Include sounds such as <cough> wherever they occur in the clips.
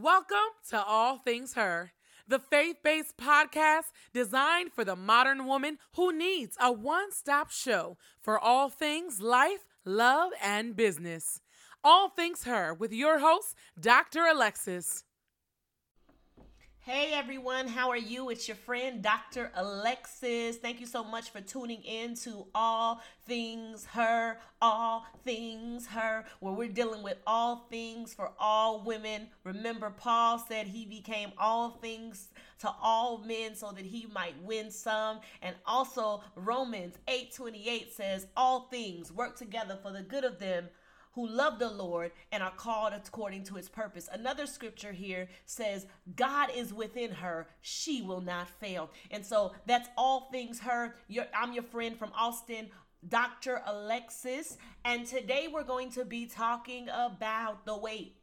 Welcome to All Things Her, the faith based podcast designed for the modern woman who needs a one stop show for all things life, love, and business. All Things Her with your host, Dr. Alexis. Hey everyone, how are you? It's your friend Dr. Alexis. Thank you so much for tuning in to All Things Her, All Things Her, where we're dealing with all things for all women. Remember, Paul said he became all things to all men so that he might win some. And also, Romans 8 28 says, All things work together for the good of them who love the Lord and are called according to his purpose. Another scripture here says, God is within her, she will not fail. And so that's all things her. I'm your friend from Austin. Dr. Alexis, and today we're going to be talking about the weight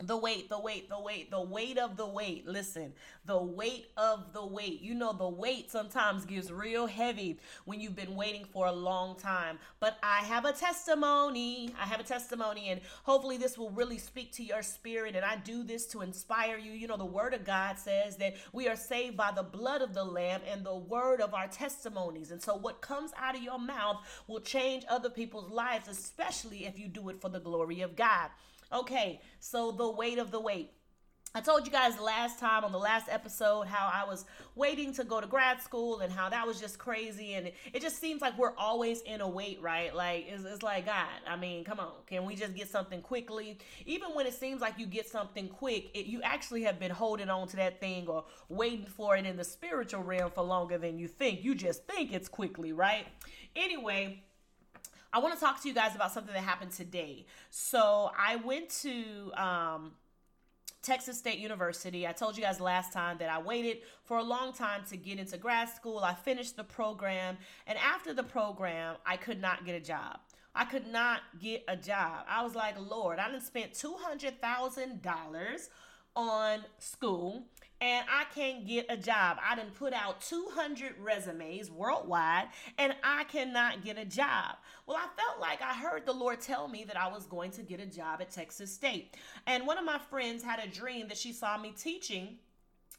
the weight, the weight, the weight, the weight of the weight. Listen, the weight of the weight. You know, the weight sometimes gets real heavy when you've been waiting for a long time. But I have a testimony. I have a testimony, and hopefully, this will really speak to your spirit. And I do this to inspire you. You know, the Word of God says that we are saved by the blood of the Lamb and the word of our testimonies. And so, what comes out of your mouth will change other people's lives, especially if you do it for the glory of God. Okay, so the weight of the weight. I told you guys last time on the last episode how I was waiting to go to grad school and how that was just crazy. And it just seems like we're always in a wait, right? Like, it's, it's like, God, I mean, come on, can we just get something quickly? Even when it seems like you get something quick, it, you actually have been holding on to that thing or waiting for it in the spiritual realm for longer than you think. You just think it's quickly, right? Anyway, I want to talk to you guys about something that happened today. So I went to um, Texas State University. I told you guys last time that I waited for a long time to get into grad school. I finished the program, and after the program, I could not get a job. I could not get a job. I was like, Lord, I done spent $200,000 on school and I can't get a job. I didn't put out 200 resumes worldwide and I cannot get a job. Well, I felt like I heard the Lord tell me that I was going to get a job at Texas State. And one of my friends had a dream that she saw me teaching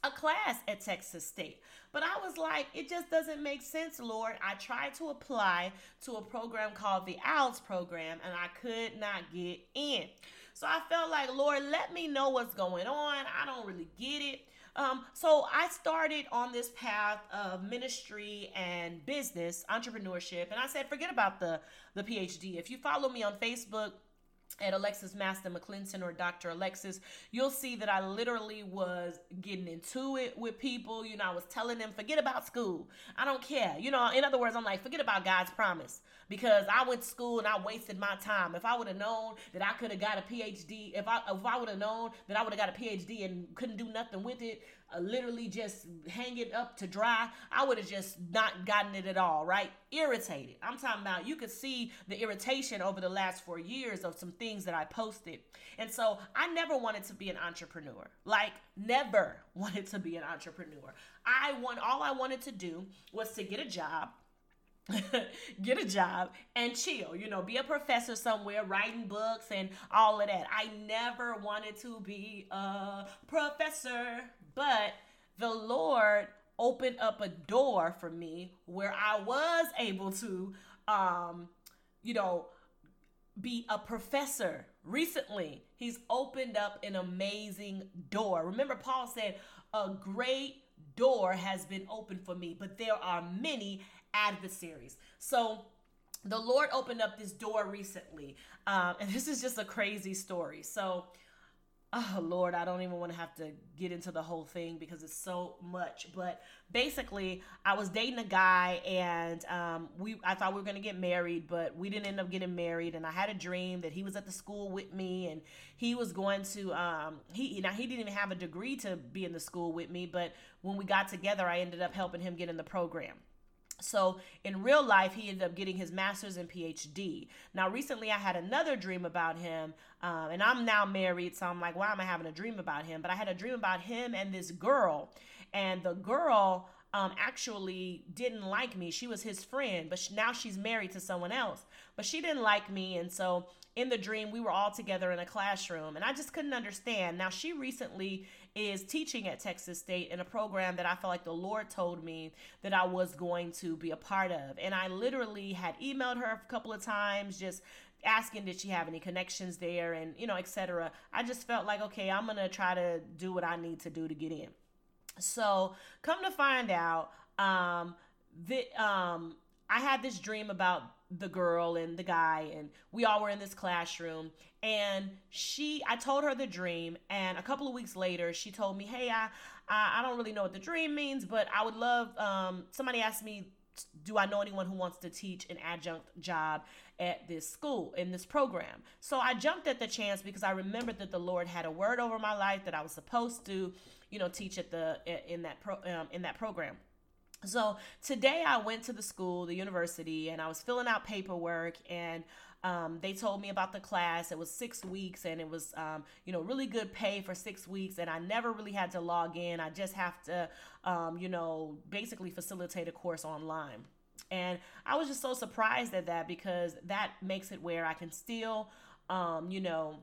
a class at Texas State. But I was like, it just doesn't make sense, Lord. I tried to apply to a program called the OWLS program and I could not get in. So I felt like, Lord, let me know what's going on. I don't really get it. Um, so I started on this path of ministry and business entrepreneurship, and I said, forget about the the PhD. If you follow me on Facebook, at Alexis Master McClinton or Dr. Alexis, you'll see that I literally was getting into it with people. You know, I was telling them, forget about school. I don't care. You know, in other words, I'm like, forget about God's promise because I went to school and I wasted my time. If I would have known that I could have got a PhD, if I if I would have known that I would have got a PhD and couldn't do nothing with it, Uh, literally just hang it up to dry, I would have just not gotten it at all, right? Irritated. I'm talking about you could see the irritation over the last four years of some things that I posted. And so I never wanted to be an entrepreneur. Like never <laughs> wanted to be an entrepreneur. I want all I wanted to do was to get a job <laughs> get a job and chill you know be a professor somewhere writing books and all of that i never wanted to be a professor but the lord opened up a door for me where i was able to um you know be a professor recently he's opened up an amazing door remember paul said a great door has been opened for me but there are many adversaries. So the Lord opened up this door recently. Um, and <laughs> this is just a crazy story. So, oh Lord, I don't even want to have to get into the whole thing because it's so much. But basically, I was dating a guy, and um, we I thought we were gonna get married, but we didn't end up getting married. And I had a dream that he was at the school with me, and he was going to um, he now he didn't even have a degree to be in the school with me, but when we got together, I ended up helping him get in the program. So in real life, he ended up getting his master's and PhD. Now, recently, I had another dream about him, um, and I'm now married, so I'm like, why am I having a dream about him? But I had a dream about him and this girl, and the girl um, actually didn't like me. She was his friend, but she, now she's married to someone else. But she didn't like me, and so in the dream, we were all together in a classroom, and I just couldn't understand. Now, she recently is teaching at Texas State in a program that I felt like the Lord told me that I was going to be a part of. And I literally had emailed her a couple of times, just asking did she have any connections there and you know etc i just felt like okay i'm gonna try to do what i need to do to get in so come to find out um the um i had this dream about the girl and the guy and we all were in this classroom and she i told her the dream and a couple of weeks later she told me hey i i, I don't really know what the dream means but i would love um somebody asked me do I know anyone who wants to teach an adjunct job at this school in this program? So I jumped at the chance because I remembered that the Lord had a word over my life that I was supposed to, you know, teach at the in that pro um, in that program. So today I went to the school, the university, and I was filling out paperwork and um, they told me about the class. It was six weeks and it was, um, you know, really good pay for six weeks. And I never really had to log in. I just have to, um, you know, basically facilitate a course online. And I was just so surprised at that because that makes it where I can still, um, you know,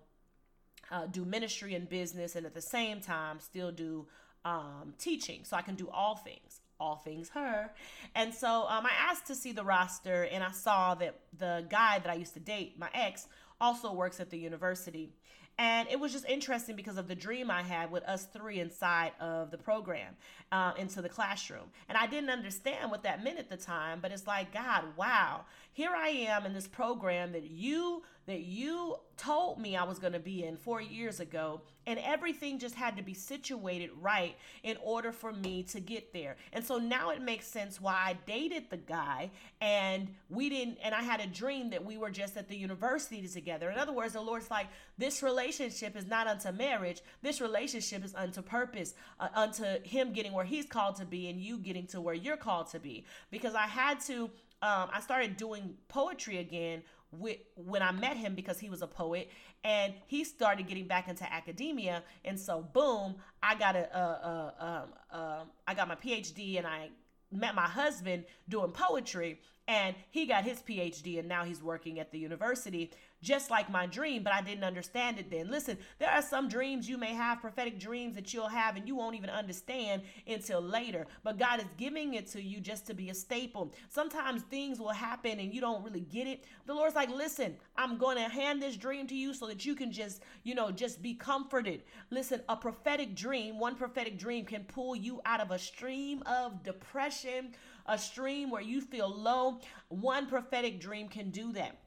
uh, do ministry and business and at the same time still do um, teaching. So I can do all things all things her. And so um, I asked to see the roster, and I saw that the guy that I used to date, my ex, also works at the university. And it was just interesting because of the dream I had with us three inside of the program uh, into the classroom. And I didn't understand what that meant at the time, but it's like, God, wow, here I am in this program that you that you told me I was going to be in 4 years ago and everything just had to be situated right in order for me to get there. And so now it makes sense why I dated the guy and we didn't and I had a dream that we were just at the university together. In other words, the Lord's like this relationship is not unto marriage. This relationship is unto purpose, uh, unto him getting where he's called to be and you getting to where you're called to be. Because I had to um, I started doing poetry again when I met him because he was a poet and he started getting back into academia. And so, boom, I got a, um, um, I got my PhD and I met my husband doing poetry and he got his PhD and now he's working at the university just like my dream, but I didn't understand it then. Listen, there are some dreams you may have, prophetic dreams that you'll have, and you won't even understand until later. But God is giving it to you just to be a staple. Sometimes things will happen and you don't really get it. The Lord's like, listen, I'm going to hand this dream to you so that you can just, you know, just be comforted. Listen, a prophetic dream, one prophetic dream can pull you out of a stream of depression, a stream where you feel low. One prophetic dream can do that.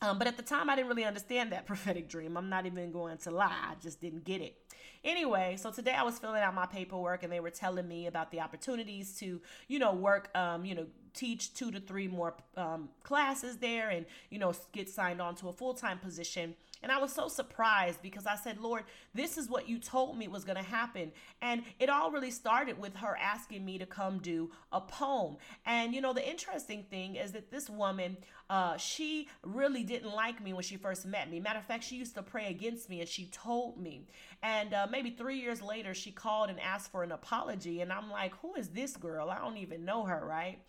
Um, but at the time, I didn't really understand that <laughs> prophetic dream. I'm not even going to lie, I just didn't get it. Anyway, so today I was filling out my paperwork and they were telling me about the opportunities to, you know, work, um, you know, teach two to three more um, classes there and, you know, get signed on to a full time position. And I was so surprised because I said, Lord, this is what you told me was going to happen. And it all really started with her asking me to come do a poem. And, you know, the interesting thing is that this woman, uh, she really didn't like me when she first met me. Matter of fact, she used to pray against me and she told me. And uh, maybe three years later, she called and asked for an apology. And I'm like, who is this girl? I don't even know her, right?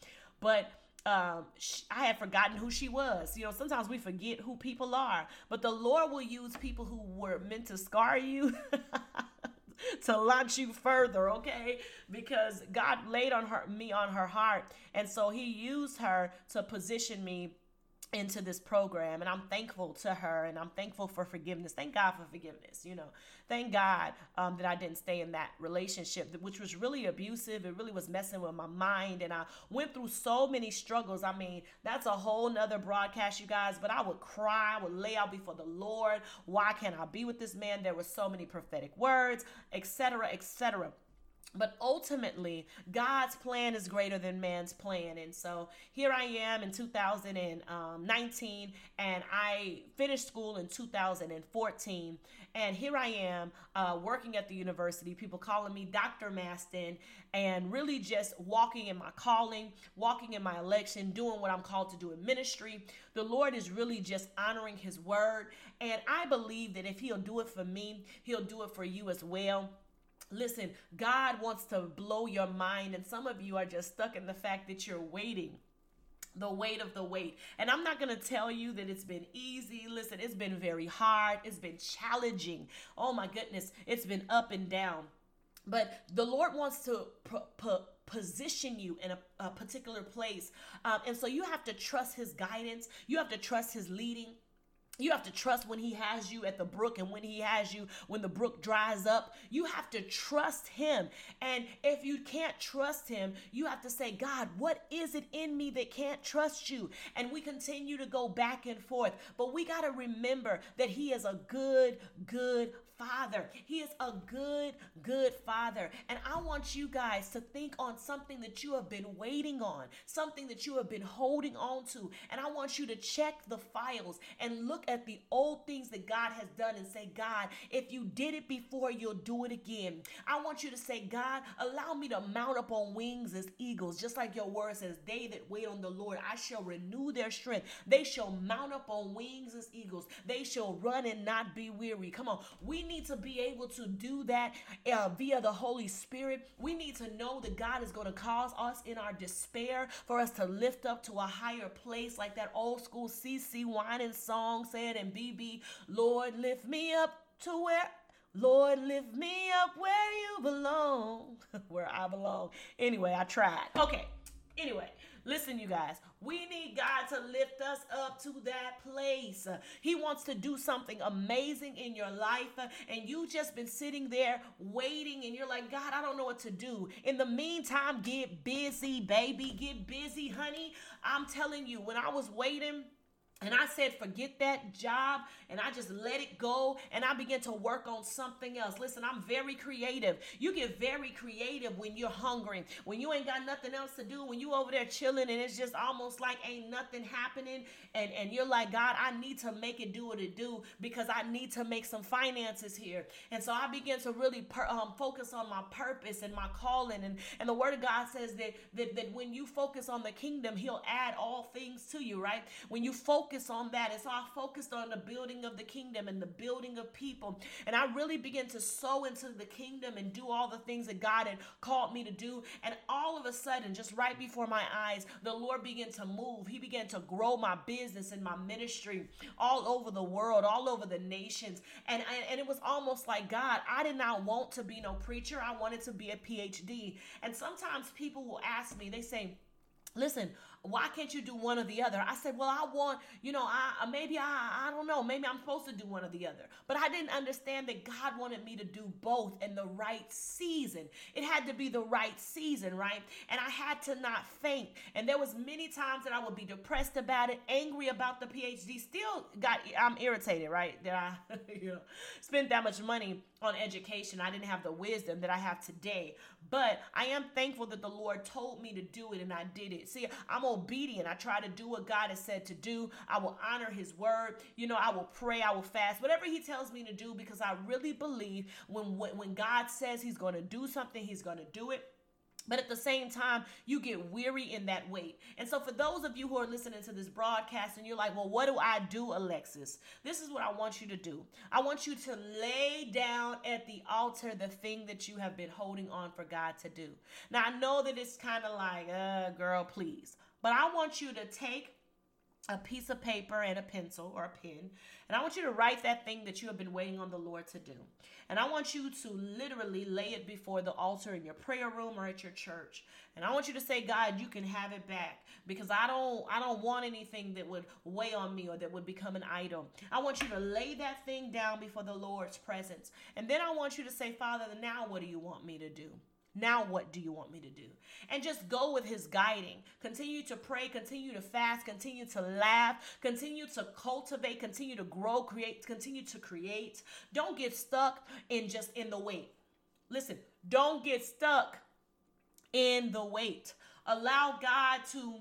But um, she, I had forgotten who she was. You know, sometimes we forget who people are, but the Lord will use people who were meant to scar you <laughs> to launch you further, okay? Because God laid on her me on her heart, and so He used her to position me into this program and I'm thankful to her and I'm thankful for forgiveness. Thank God for forgiveness, you know. Thank God um, that I didn't stay in that relationship, which was really abusive. It really was messing with my mind and I went through so many struggles. I mean, that's a whole nother broadcast, you guys, but I would cry, I would lay out before the Lord. Why can't I be with this man? There were so many prophetic words, etc., etc. But ultimately, God's plan is greater than man's plan. And so here I am in 2019, and I finished school in 2014. And here I am uh, working at the university, people calling me Dr. Maston, and really just walking in my calling, walking in my election, doing what I'm called to do in ministry. The Lord is really just honoring His word. And I believe that if He'll do it for me, He'll do it for you as well. Listen, God wants to blow your mind, and some of you are just stuck in the fact that you're waiting the weight of the weight. And I'm not going to tell you that it's been easy. Listen, it's been very hard. It's been challenging. Oh my goodness, it's been up and down. But the Lord wants to position you in a, a particular place. Um, and so you have to trust His guidance, you have to trust His leading. You have to trust when he has you at the brook and when he has you when the brook dries up. You have to trust him. And if you can't trust him, you have to say, God, what is it in me that can't trust you? And we continue to go back and forth. But we got to remember that he is a good, good father. He is a good, good father. And I want you guys to think on something that you have been waiting on, something that you have been holding on to. And I want you to check the files and look at the old things that God has done and say, God, if you did it before, you'll do it again. I want you to say, God, allow me to mount up on wings as eagles, just like your word says, they that wait on the Lord, I shall renew their strength. They shall mount up on wings as eagles. They shall run and not be weary. Come on. We need to be able to do that uh, via the Holy Spirit. We need to know that God is going to cause us in our despair for us to lift up to a higher place, like that old school CeCe Winans song said and BeBe, Lord, lift me up to where Lord, lift me up where you belong, <laughs> where I belong. Anyway, I tried. Okay. Anyway, Listen, you guys, we need God to lift us up to that place. He wants to do something amazing in your life, and you just been sitting there waiting, and you're like, God, I don't know what to do. In the meantime, get busy, baby. Get busy, honey. I'm telling you, when I was waiting, and I said, forget that job. And I just let it go. And I began to work on something else. Listen, I'm very creative. You get very creative when you're hungry, when you ain't got nothing else to do, when you over there chilling and it's just almost like ain't nothing happening. And, and you're like, God, I need to make it do what it do because I need to make some finances here. And so I began to really per, um, focus on my purpose and my calling. And, and the word of God says that, that, that when you focus on the kingdom, he'll add all things to you, right? When you focus focus on that. It's all focused on the building of the kingdom and the building of people. And I really began to sow into the kingdom and do all the things that God had called me to do. And all of a sudden, just right before my eyes, the Lord began to move. He began to grow my business and my ministry all over the world, all over the nations. And, and it was almost like, God, I did not want to be no preacher. I wanted to be a PhD. And sometimes people will ask me, they say, Listen, why can't you do one or the other? I said, well, I want, you know, I maybe I I don't know, maybe I'm supposed to do one or the other. But I didn't understand that God wanted me to do both in the right season. It had to be the right season, right? And I had to not faint. And there was many times that I would be depressed about it, angry about the PhD. Still got I'm irritated, right? That I <laughs> you know spent that much money on education. I didn't have the wisdom that I have today. But I am thankful that the Lord told me to do it and I did it. See, I'm obedient. I try to do what God has said to do. I will honor his word. You know, I will pray, I will fast, whatever he tells me to do because I really believe when when, God says he's going to do something, he's going to do it. But at the same time, you get weary in that wait. And so, for those of you who are listening to this broadcast and you're like, well, what do I do, Alexis? This is what I want you to do. I want you to lay down at the altar the thing that you have been holding on for God to do. Now, I know that it's kind of like, uh, girl, please. But I want you to take a piece of paper and a pencil or a pen, and I want you to write that thing that you have been waiting on the Lord to do. And I want you to literally lay it before the altar in your prayer room or at your church. And I want you to say, God, you can have it back because I don't I don't want anything that would weigh on me or that would become an idol. I want you to lay that thing down before the Lord's presence. And then I want you to say, Father, now what do you want me to do? Now, what do you want me to do? And just go with his guiding. Continue to pray, continue to fast, continue to laugh, continue to cultivate, continue to grow, create, continue to create. Don't get stuck in just in the wait. Listen, don't get stuck in the wait. Allow God to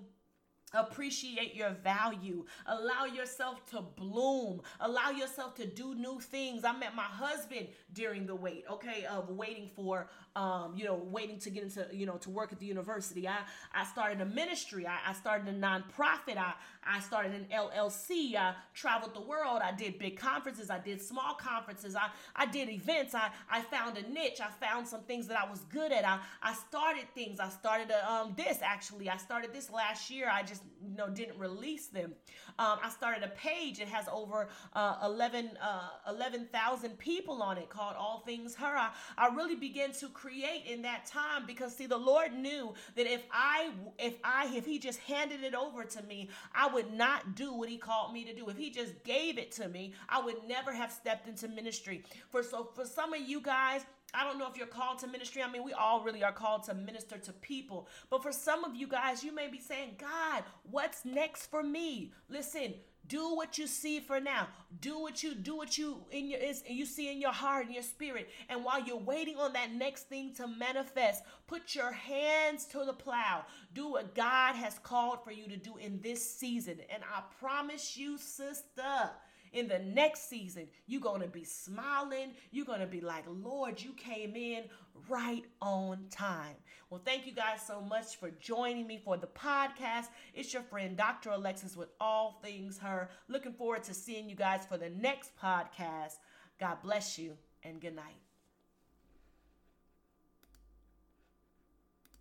Appreciate your value. Allow yourself to bloom. Allow yourself to do new things. I met my husband during the wait, okay, of waiting for, um, you know, waiting to get into, you know, to work at the university. I, I started a ministry. I, I started a nonprofit. I, I started an LLC. I traveled the world. I did big conferences. I did small conferences. I, I did events. I, I found a niche. I found some things that I was good at. I, I started things. I started a, um, this actually. I started this last year. I just just you know didn't release them. Um, I started a page. It has over uh, 11 uh, 11,000 people on it called All Things Her. I, I really began to create in that time because see the Lord knew that if I if I if He just handed it over to me, I would not do what He called me to do. If He just gave it to me, I would never have stepped into ministry. For so for some of you guys I don't know if you're called to ministry. I mean, we all really are called to minister to people. But for some of you guys, you may be saying, God, what's next for me? Listen, do what you see for now. Do what you do what you in your is you see in your heart and your spirit. And while you're waiting on that next thing to manifest, put your hands to the plow. Do what God has called for you to do in this season. And I promise you, sister, in the next season, you're going to be smiling. You're going to be like, Lord, you came in right on time. Well, thank you guys so much for joining me for the podcast. It's your friend, Dr. Alexis, with All Things Her. Looking forward to seeing you guys for the next podcast. God bless you and good night.